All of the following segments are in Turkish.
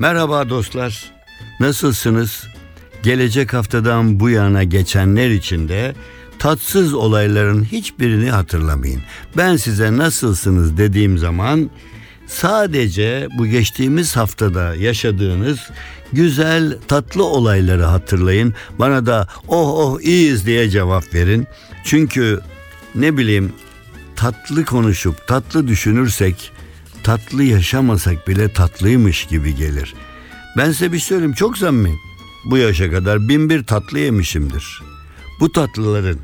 Merhaba dostlar. Nasılsınız? Gelecek haftadan bu yana geçenler içinde tatsız olayların hiçbirini hatırlamayın. Ben size nasılsınız dediğim zaman sadece bu geçtiğimiz haftada yaşadığınız güzel tatlı olayları hatırlayın. Bana da oh oh iyiyiz diye cevap verin. Çünkü ne bileyim tatlı konuşup tatlı düşünürsek tatlı yaşamasak bile tatlıymış gibi gelir. Ben size bir söyleyeyim çok samimi. Bu yaşa kadar bin bir tatlı yemişimdir. Bu tatlıların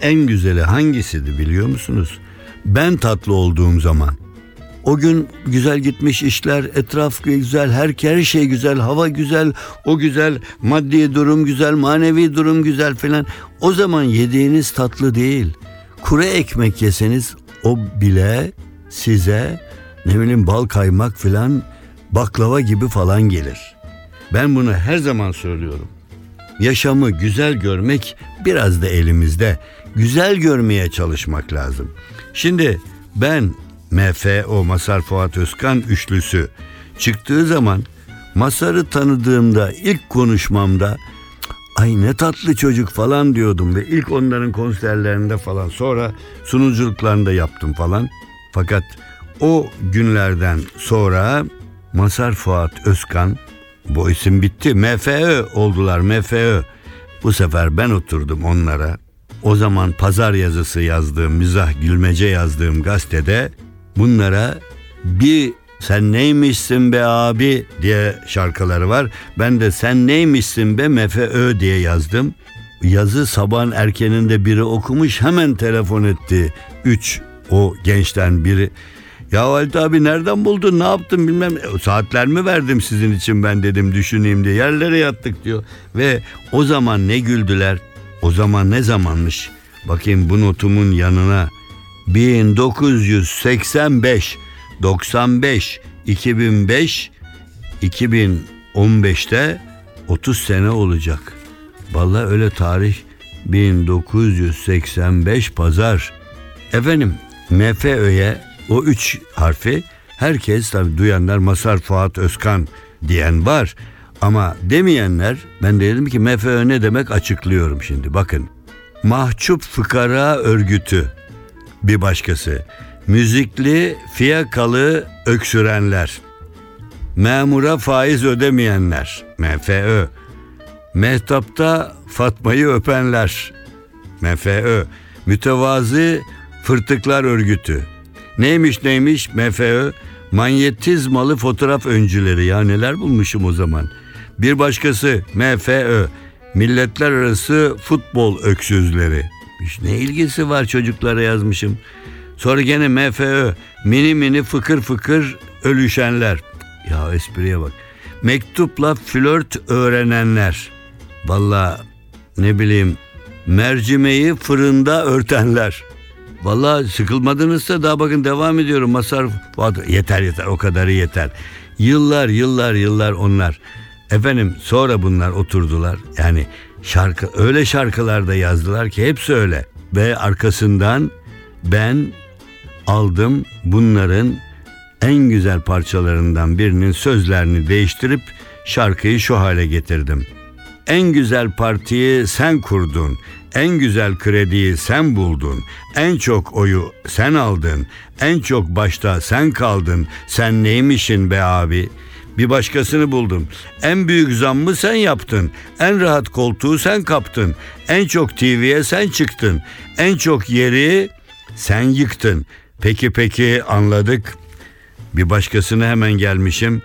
en güzeli hangisiydi biliyor musunuz? Ben tatlı olduğum zaman. O gün güzel gitmiş işler, etraf güzel, her, her şey güzel, hava güzel, o güzel, maddi durum güzel, manevi durum güzel filan. O zaman yediğiniz tatlı değil. Kuru ekmek yeseniz o bile size ne bileyim bal kaymak filan baklava gibi falan gelir. Ben bunu her zaman söylüyorum. Yaşamı güzel görmek biraz da elimizde. Güzel görmeye çalışmak lazım. Şimdi ben MFO Masar Fuat Özkan üçlüsü çıktığı zaman Masar'ı tanıdığımda ilk konuşmamda ay ne tatlı çocuk falan diyordum ve ilk onların konserlerinde falan sonra sunuculuklarında yaptım falan. Fakat o günlerden sonra Masar Fuat Özkan bu isim bitti. MFÖ oldular MFÖ. Bu sefer ben oturdum onlara. O zaman pazar yazısı yazdığım, mizah gülmece yazdığım gazetede bunlara bir sen neymişsin be abi diye şarkıları var. Ben de sen neymişsin be MFÖ diye yazdım. Yazı sabahın erkeninde biri okumuş hemen telefon etti. Üç o gençten biri. Ya Halit abi nereden buldun? Ne yaptın bilmem. Saatler mi verdim sizin için ben dedim düşüneyim diye. Yerlere yattık diyor. Ve o zaman ne güldüler? O zaman ne zamanmış? Bakayım bu notumun yanına. 1985 95 2005 2015'te 30 sene olacak. Vallahi öyle tarih. 1985 pazar. Efendim MFÖ'ye o üç harfi herkes tabi duyanlar Masar Fuat Özkan diyen var. Ama demeyenler ben de dedim ki MFÖ ne demek açıklıyorum şimdi bakın. Mahcup Fıkara Örgütü bir başkası. Müzikli fiyakalı öksürenler. Memura faiz ödemeyenler. MFÖ. Mehtapta Fatma'yı öpenler. MFÖ. Mütevazı Fırtıklar Örgütü. Neymiş neymiş MFÖ? Manyetizmalı fotoğraf öncüleri ya neler bulmuşum o zaman. Bir başkası MFÖ. Milletler arası futbol öksüzleri. Hiç ne ilgisi var çocuklara yazmışım. Sonra gene MFÖ. Mini mini fıkır fıkır ölüşenler. Ya espriye bak. Mektupla flört öğrenenler. Valla ne bileyim mercimeği fırında örtenler. Valla sıkılmadınızsa daha bakın devam ediyorum. Masar yeter yeter o kadarı yeter. Yıllar yıllar yıllar onlar. Efendim sonra bunlar oturdular. Yani şarkı öyle şarkılar da yazdılar ki hepsi öyle. Ve arkasından ben aldım bunların en güzel parçalarından birinin sözlerini değiştirip şarkıyı şu hale getirdim. En güzel partiyi sen kurdun. En güzel krediyi sen buldun. En çok oyu sen aldın. En çok başta sen kaldın. Sen neymişin be abi? Bir başkasını buldum. En büyük zammı sen yaptın. En rahat koltuğu sen kaptın. En çok TV'ye sen çıktın. En çok yeri sen yıktın. Peki peki anladık. Bir başkasını hemen gelmişim.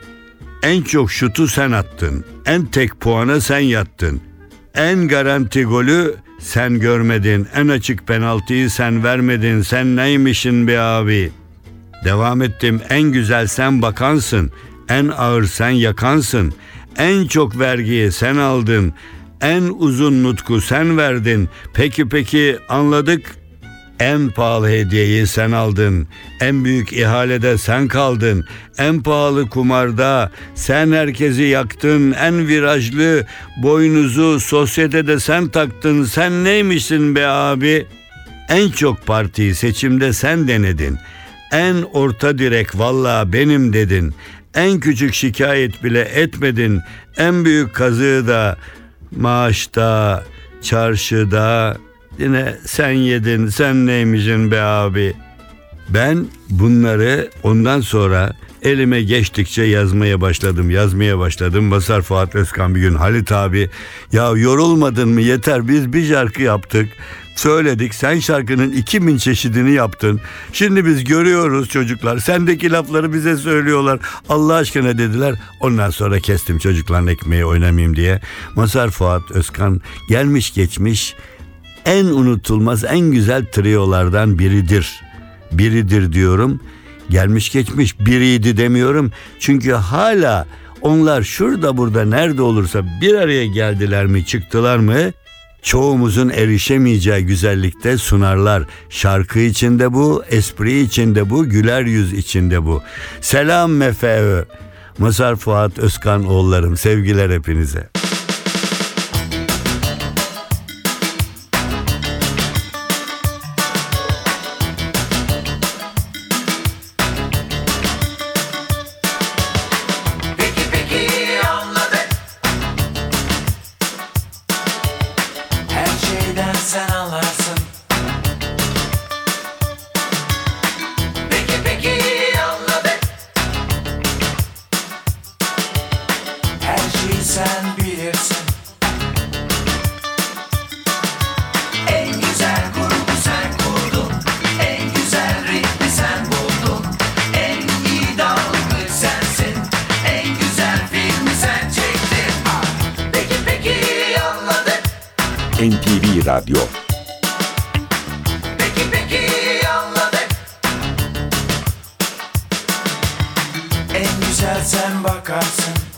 En çok şutu sen attın. En tek puana sen yattın. En garanti golü sen görmedin. En açık penaltıyı sen vermedin. Sen neymişin be abi? Devam ettim. En güzel sen bakansın. En ağır sen yakansın. En çok vergiyi sen aldın. En uzun nutku sen verdin. Peki peki anladık. En pahalı hediyeyi sen aldın. En büyük ihalede sen kaldın. En pahalı kumarda sen herkesi yaktın. En virajlı boynuzu sosyetede sen taktın. Sen neymişsin be abi? En çok partiyi seçimde sen denedin. En orta direk valla benim dedin. En küçük şikayet bile etmedin. En büyük kazığı da maaşta, çarşıda yine sen yedin. Sen neymişsin be abi? Ben bunları ondan sonra elime geçtikçe yazmaya başladım. Yazmaya başladım. Masar Fuat Özkan bir gün Halit abi ya yorulmadın mı yeter biz bir şarkı yaptık. Söyledik sen şarkının 2000 çeşidini yaptın. Şimdi biz görüyoruz çocuklar. Sendeki lafları bize söylüyorlar. Allah aşkına dediler. Ondan sonra kestim çocukların ekmeği oynamayayım diye. Masar Fuat Özkan gelmiş geçmiş en unutulmaz en güzel triolardan biridir. Biridir diyorum. Gelmiş geçmiş biriydi demiyorum. Çünkü hala onlar şurada burada nerede olursa bir araya geldiler mi çıktılar mı çoğumuzun erişemeyeceği güzellikte sunarlar. Şarkı içinde bu, espri içinde bu, güler yüz içinde bu. Selam MFÖ. Masar Fuat Özkan oğullarım sevgiler hepinize. NTV Radyo. Peki peki En güzel sen bakarsın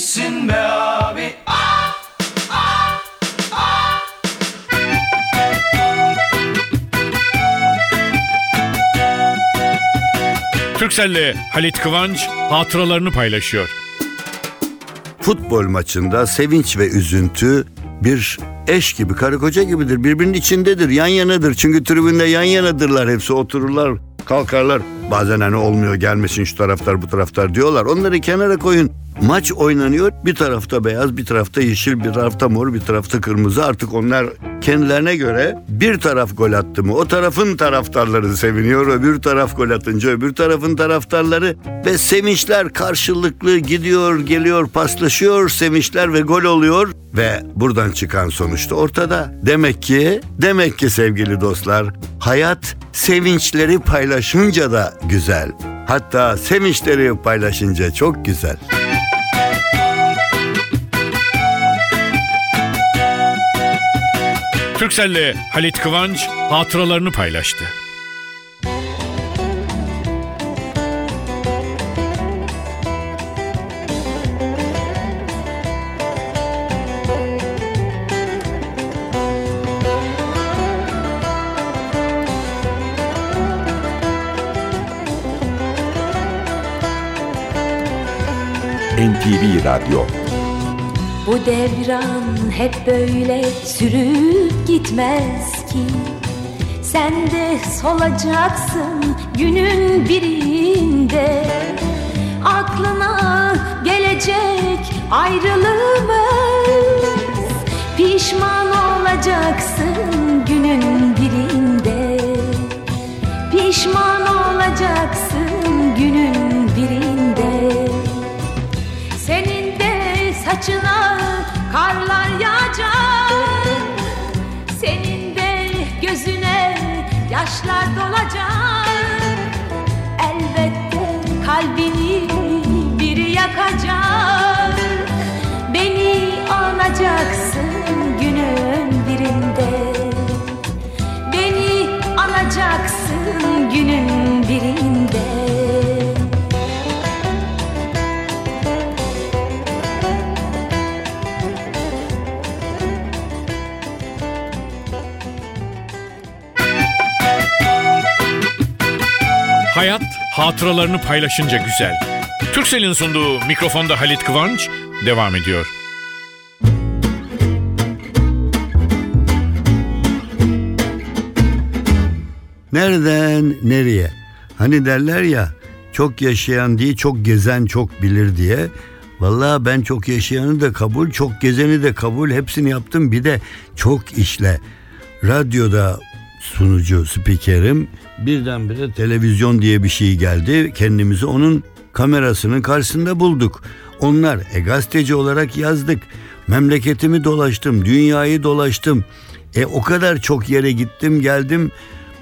neymişsin be abi. Türkcell'le Halit Kıvanç hatıralarını paylaşıyor. Futbol maçında sevinç ve üzüntü bir eş gibi, karı koca gibidir. Birbirinin içindedir, yan yanadır. Çünkü tribünde yan yanadırlar. Hepsi otururlar, kalkarlar. Bazen hani olmuyor gelmesin şu taraftar bu taraftar diyorlar. Onları kenara koyun. Maç oynanıyor. Bir tarafta beyaz, bir tarafta yeşil, bir tarafta mor, bir tarafta kırmızı. Artık onlar kendilerine göre bir taraf gol attı mı o tarafın taraftarları seviniyor. Öbür taraf gol atınca öbür tarafın taraftarları ve sevinçler karşılıklı gidiyor geliyor paslaşıyor sevinçler ve gol oluyor ve buradan çıkan sonuçta ortada. Demek ki demek ki sevgili dostlar hayat sevinçleri paylaşınca da güzel. Hatta sevinçleri paylaşınca çok güzel. Türkcell'le Halit Kıvanç hatıralarını paylaştı. NTV Radyo Bu devran hep böyle sürüp gitmez ki. Sen de solacaksın günün birinde. Aklına gelecek ayrılığımız Pişman olacaksın günün birinde. Pişman olacaksın günün saçına karlar yağacak hatıralarını paylaşınca güzel. Türkcell'in sunduğu mikrofonda Halit Kıvanç devam ediyor. Nereden nereye? Hani derler ya çok yaşayan değil çok gezen çok bilir diye. Vallahi ben çok yaşayanı da kabul, çok gezeni de kabul. Hepsini yaptım. Bir de çok işle. Radyoda sunucu, spikerim. Birdenbire televizyon diye bir şey geldi. Kendimizi onun kamerasının karşısında bulduk. Onlar e gazeteci olarak yazdık. Memleketimi dolaştım, dünyayı dolaştım. E o kadar çok yere gittim, geldim.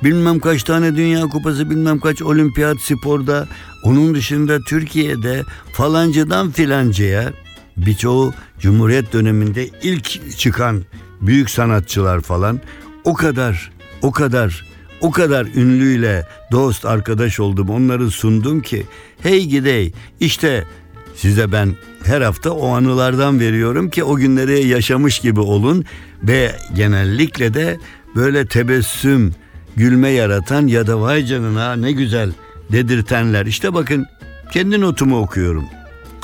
Bilmem kaç tane dünya kupası, bilmem kaç olimpiyat sporda. Onun dışında Türkiye'de falancıdan filancaya birçoğu Cumhuriyet döneminde ilk çıkan büyük sanatçılar falan o kadar, o kadar, o kadar ünlüyle dost arkadaş oldum. Onları sundum ki hey gidey işte size ben her hafta o anılardan veriyorum ki o günleri yaşamış gibi olun ve genellikle de böyle tebessüm, gülme yaratan ya da vay canına ne güzel dedirtenler. İşte bakın kendi notumu okuyorum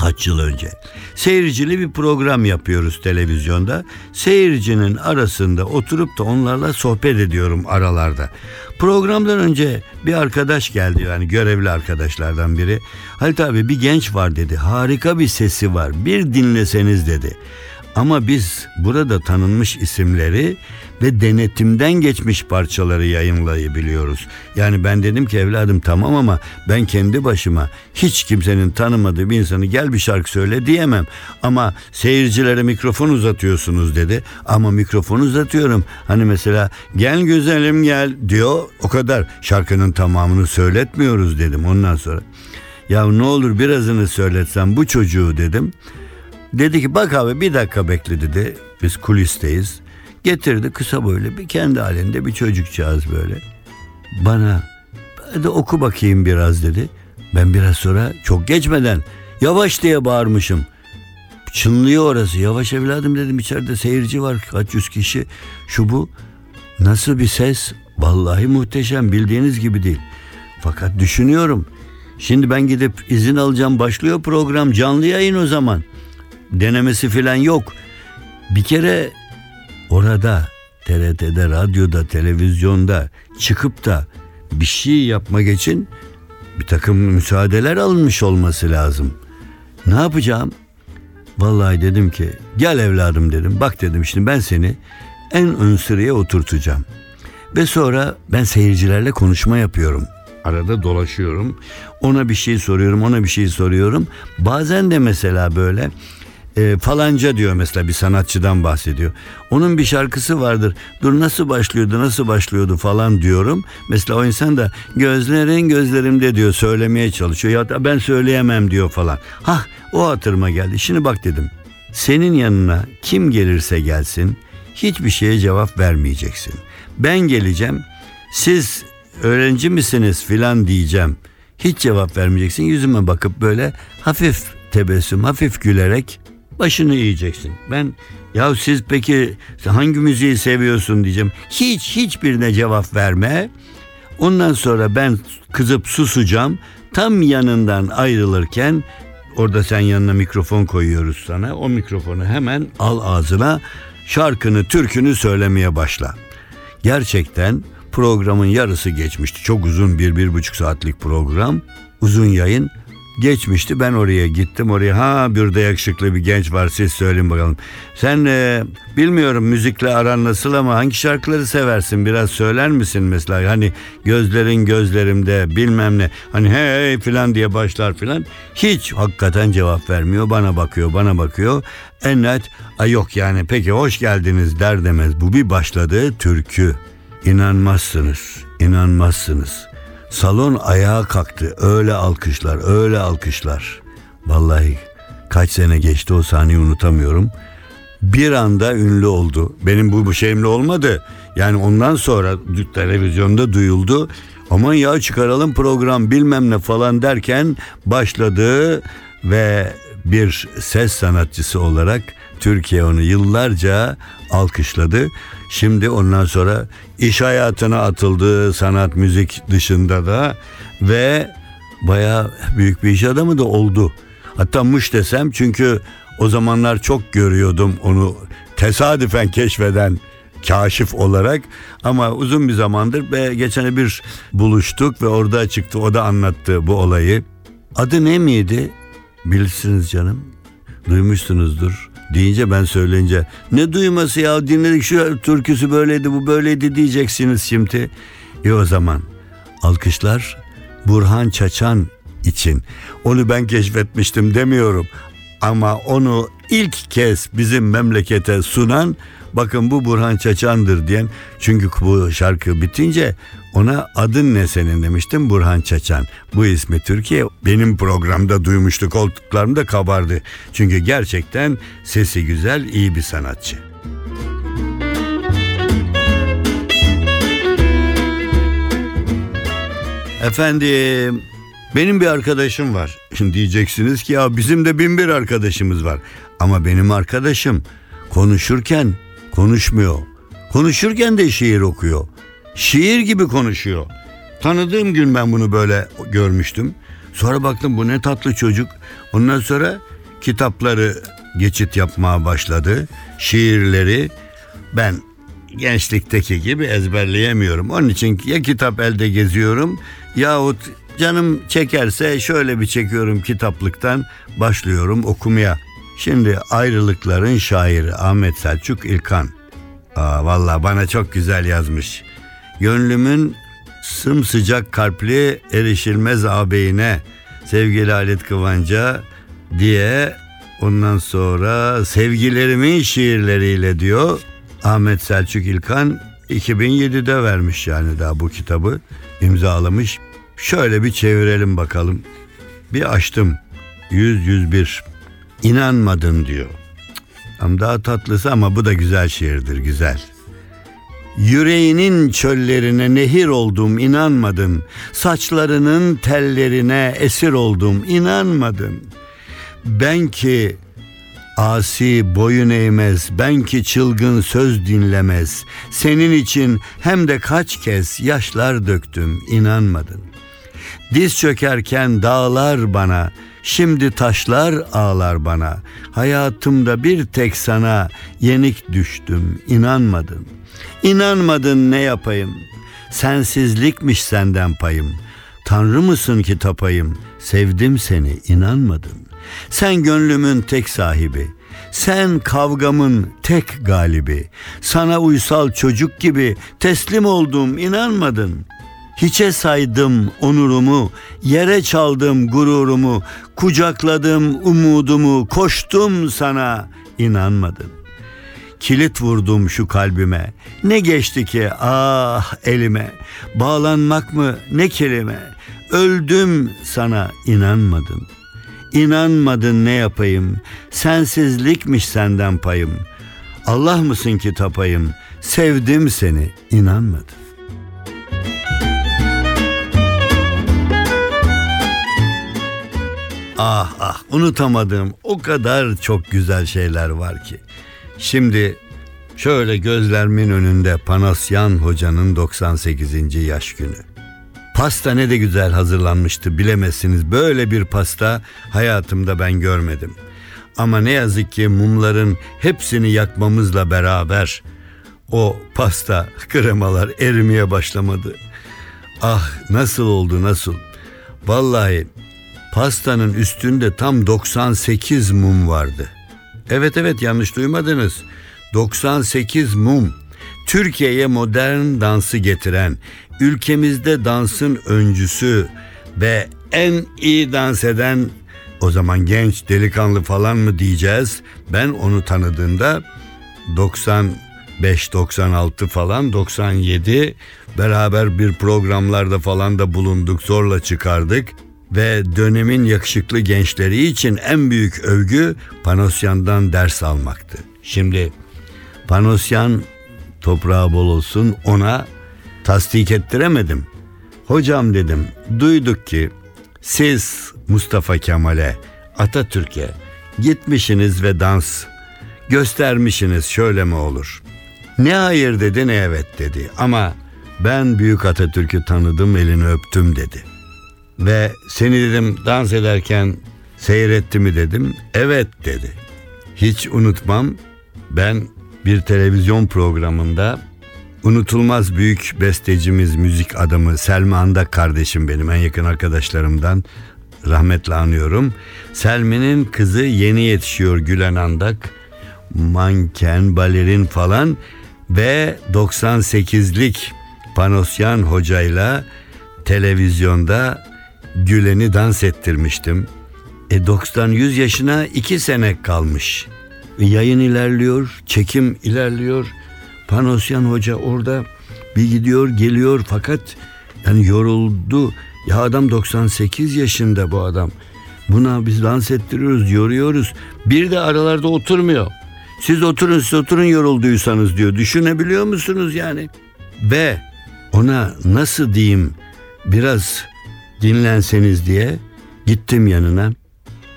kaç yıl önce. Seyircili bir program yapıyoruz televizyonda. Seyircinin arasında oturup da onlarla sohbet ediyorum aralarda. Programdan önce bir arkadaş geldi yani görevli arkadaşlardan biri. Halit abi bir genç var dedi. Harika bir sesi var. Bir dinleseniz dedi. Ama biz burada tanınmış isimleri ve denetimden geçmiş parçaları yayınlayabiliyoruz. Yani ben dedim ki evladım tamam ama ben kendi başıma hiç kimsenin tanımadığı bir insanı gel bir şarkı söyle diyemem. Ama seyircilere mikrofon uzatıyorsunuz dedi. Ama mikrofon uzatıyorum. Hani mesela gel güzelim gel diyor o kadar şarkının tamamını söyletmiyoruz dedim ondan sonra. Ya ne olur birazını söyletsem bu çocuğu dedim. Dedi ki bak abi bir dakika bekle dedi. Biz kulisteyiz. Getirdi kısa böyle bir kendi halinde bir çocukcağız böyle. Bana hadi oku bakayım biraz dedi. Ben biraz sonra çok geçmeden yavaş diye bağırmışım. Çınlıyor orası. Yavaş evladım dedim içeride seyirci var kaç yüz kişi. Şu bu. Nasıl bir ses? Vallahi muhteşem bildiğiniz gibi değil. Fakat düşünüyorum. Şimdi ben gidip izin alacağım başlıyor program canlı yayın o zaman denemesi filan yok. Bir kere orada TRT'de, radyoda, televizyonda çıkıp da bir şey yapmak için bir takım müsaadeler alınmış olması lazım. Ne yapacağım? Vallahi dedim ki gel evladım dedim. Bak dedim şimdi ben seni en ön sıraya oturtacağım. Ve sonra ben seyircilerle konuşma yapıyorum. Arada dolaşıyorum. Ona bir şey soruyorum, ona bir şey soruyorum. Bazen de mesela böyle e, falanca diyor mesela bir sanatçıdan bahsediyor. Onun bir şarkısı vardır. Dur nasıl başlıyordu, nasıl başlıyordu falan diyorum. Mesela o insan da gözlerin gözlerimde diyor söylemeye çalışıyor. Ya da ben söyleyemem diyor falan. Hah o hatırıma geldi. Şimdi bak dedim. Senin yanına kim gelirse gelsin hiçbir şeye cevap vermeyeceksin. Ben geleceğim. Siz öğrenci misiniz filan diyeceğim. Hiç cevap vermeyeceksin. Yüzüme bakıp böyle hafif tebessüm, hafif gülerek başını eğeceksin. Ben ya siz peki hangi müziği seviyorsun diyeceğim. Hiç hiçbirine cevap verme. Ondan sonra ben kızıp susacağım. Tam yanından ayrılırken orada sen yanına mikrofon koyuyoruz sana. O mikrofonu hemen al ağzına şarkını, türkünü söylemeye başla. Gerçekten programın yarısı geçmişti. Çok uzun bir, bir buçuk saatlik program. Uzun yayın geçmişti. Ben oraya gittim. Oraya ha bir de yakışıklı bir genç var. Siz söyleyin bakalım. Sen e, bilmiyorum müzikle aran nasıl ama hangi şarkıları seversin? Biraz söyler misin mesela? Hani gözlerin gözlerimde bilmem ne. Hani hey filan diye başlar filan. Hiç hakikaten cevap vermiyor. Bana bakıyor, bana bakıyor. En net ay yok yani peki hoş geldiniz der demez. Bu bir başladığı türkü. İnanmazsınız, inanmazsınız. Salon ayağa kalktı. Öyle alkışlar, öyle alkışlar. Vallahi kaç sene geçti o sahneyi unutamıyorum. Bir anda ünlü oldu. Benim bu, bu şeyimle olmadı. Yani ondan sonra televizyonda duyuldu. Aman ya çıkaralım program bilmem ne falan derken başladı ve bir ses sanatçısı olarak Türkiye onu yıllarca alkışladı. Şimdi ondan sonra iş hayatına atıldı sanat müzik dışında da ve baya büyük bir iş adamı da oldu. Hatta muş desem çünkü o zamanlar çok görüyordum onu tesadüfen keşfeden kaşif olarak ama uzun bir zamandır ve geçen bir buluştuk ve orada çıktı o da anlattı bu olayı. Adı ne miydi? Bilirsiniz canım. Duymuşsunuzdur. Deyince ben söyleyince ne duyması ya dinledik şu türküsü böyleydi bu böyleydi diyeceksiniz şimdi. E o zaman alkışlar Burhan Çaçan için. Onu ben keşfetmiştim demiyorum. Ama onu ilk kez bizim memlekete sunan bakın bu Burhan Çaçan'dır diyen. Çünkü bu şarkı bitince ona adın ne senin demiştim Burhan Çaçan. Bu ismi Türkiye benim programda duymuştu koltuklarım da kabardı. Çünkü gerçekten sesi güzel iyi bir sanatçı. Efendim benim bir arkadaşım var. Şimdi diyeceksiniz ki ya bizim de bin bir arkadaşımız var. Ama benim arkadaşım konuşurken konuşmuyor. Konuşurken de şiir okuyor. Şiir gibi konuşuyor. Tanıdığım gün ben bunu böyle görmüştüm. Sonra baktım bu ne tatlı çocuk. Ondan sonra kitapları geçit yapmaya başladı. Şiirleri ben gençlikteki gibi ezberleyemiyorum. Onun için ya kitap elde geziyorum yahut canım çekerse şöyle bir çekiyorum kitaplıktan başlıyorum okumaya. Şimdi ayrılıkların şairi Ahmet Selçuk İlkan. Aa, vallahi bana çok güzel yazmış. Gönlümün sımsıcak kalpli erişilmez ağabeyine sevgili Halit Kıvanç'a diye ondan sonra sevgilerimin şiirleriyle diyor Ahmet Selçuk İlkan 2007'de vermiş yani daha bu kitabı imzalamış. Şöyle bir çevirelim bakalım. Bir açtım. 100 101. İnanmadın diyor. Ama daha tatlısı ama bu da güzel şiirdir güzel. Yüreğinin çöllerine nehir oldum inanmadın. Saçlarının tellerine esir oldum inanmadın. Ben ki asi boyun eğmez, ben ki çılgın söz dinlemez. Senin için hem de kaç kez yaşlar döktüm inanmadın. Diz çökerken dağlar bana, Şimdi taşlar ağlar bana. Hayatımda bir tek sana yenik düştüm. inanmadın. İnanmadın ne yapayım? Sensizlikmiş senden payım. Tanrı mısın ki tapayım? Sevdim seni inanmadın. Sen gönlümün tek sahibi. Sen kavgamın tek galibi. Sana uysal çocuk gibi teslim oldum inanmadın. Hiçe saydım onurumu, yere çaldım gururumu, kucakladım umudumu, koştum sana inanmadın. Kilit vurdum şu kalbime. Ne geçti ki ah elime. Bağlanmak mı ne kelime. Öldüm sana inanmadın. İnanmadın ne yapayım. Sensizlikmiş senden payım. Allah mısın ki tapayım. Sevdim seni inanmadın. Ah ah unutamadığım o kadar çok güzel şeyler var ki. Şimdi şöyle gözlerimin önünde Panasyan hocanın 98. yaş günü. Pasta ne de güzel hazırlanmıştı bilemezsiniz. Böyle bir pasta hayatımda ben görmedim. Ama ne yazık ki mumların hepsini yakmamızla beraber o pasta kremalar erimeye başlamadı. Ah nasıl oldu nasıl? Vallahi pastanın üstünde tam 98 mum vardı. Evet evet yanlış duymadınız. 98 mum. Türkiye'ye modern dansı getiren, ülkemizde dansın öncüsü ve en iyi dans eden o zaman genç delikanlı falan mı diyeceğiz? Ben onu tanıdığımda 95 96 falan 97 beraber bir programlarda falan da bulunduk zorla çıkardık ve dönemin yakışıklı gençleri için en büyük övgü Panosyan'dan ders almaktı. Şimdi Panosyan toprağı bol olsun ona tasdik ettiremedim. Hocam dedim duyduk ki siz Mustafa Kemal'e Atatürk'e gitmişsiniz ve dans göstermişsiniz şöyle mi olur? Ne hayır dedi ne evet dedi ama ben büyük Atatürk'ü tanıdım elini öptüm dedi. Ve seni dedim dans ederken seyretti mi dedim. Evet dedi. Hiç unutmam ben bir televizyon programında unutulmaz büyük bestecimiz, müzik adamı Selmi Andak kardeşim benim en yakın arkadaşlarımdan rahmetle anıyorum. Selmi'nin kızı yeni yetişiyor Gülen Andak. Manken, balerin falan ve 98'lik Panosyan hocayla televizyonda Gülen'i dans ettirmiştim. E 90-100 yaşına 2 sene kalmış. Yayın ilerliyor, çekim ilerliyor. Panosyan Hoca orada bir gidiyor geliyor fakat yani yoruldu. Ya adam 98 yaşında bu adam. Buna biz dans ettiriyoruz, yoruyoruz. Bir de aralarda oturmuyor. Siz oturun, siz oturun yorulduysanız diyor. Düşünebiliyor musunuz yani? Ve ona nasıl diyeyim biraz dinlenseniz diye gittim yanına.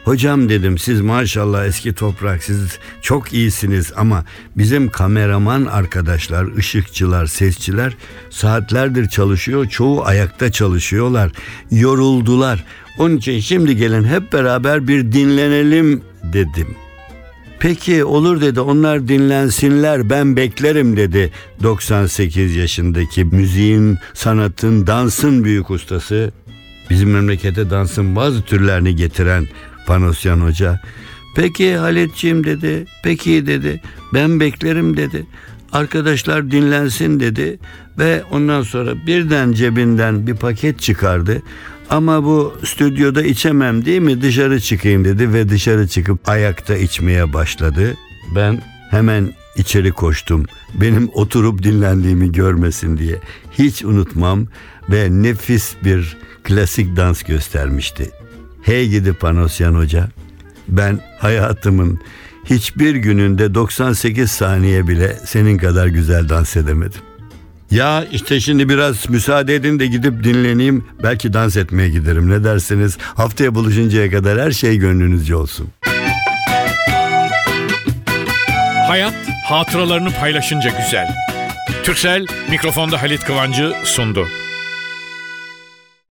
Hocam dedim siz maşallah eski toprak siz çok iyisiniz ama bizim kameraman arkadaşlar, ışıkçılar, sesçiler saatlerdir çalışıyor. Çoğu ayakta çalışıyorlar. Yoruldular. Onun için şimdi gelin hep beraber bir dinlenelim dedim. Peki olur dedi onlar dinlensinler ben beklerim dedi 98 yaşındaki müziğin, sanatın, dansın büyük ustası. Bizim memlekete dansın bazı türlerini getiren Panosyan Hoca. Peki Halitciğim dedi. Peki dedi. Ben beklerim dedi. Arkadaşlar dinlensin dedi ve ondan sonra birden cebinden bir paket çıkardı. Ama bu stüdyoda içemem değil mi dışarı çıkayım dedi ve dışarı çıkıp ayakta içmeye başladı. Ben hemen içeri koştum. Benim oturup dinlendiğimi görmesin diye. Hiç unutmam ve nefis bir klasik dans göstermişti. Hey gidi Panosyan Hoca. Ben hayatımın hiçbir gününde 98 saniye bile senin kadar güzel dans edemedim. Ya işte şimdi biraz müsaade edin de gidip dinleneyim. Belki dans etmeye giderim. Ne dersiniz? Haftaya buluşuncaya kadar her şey gönlünüzce olsun. Hayat hatıralarını paylaşınca güzel. Türksel mikrofonda Halit Kıvancı sundu.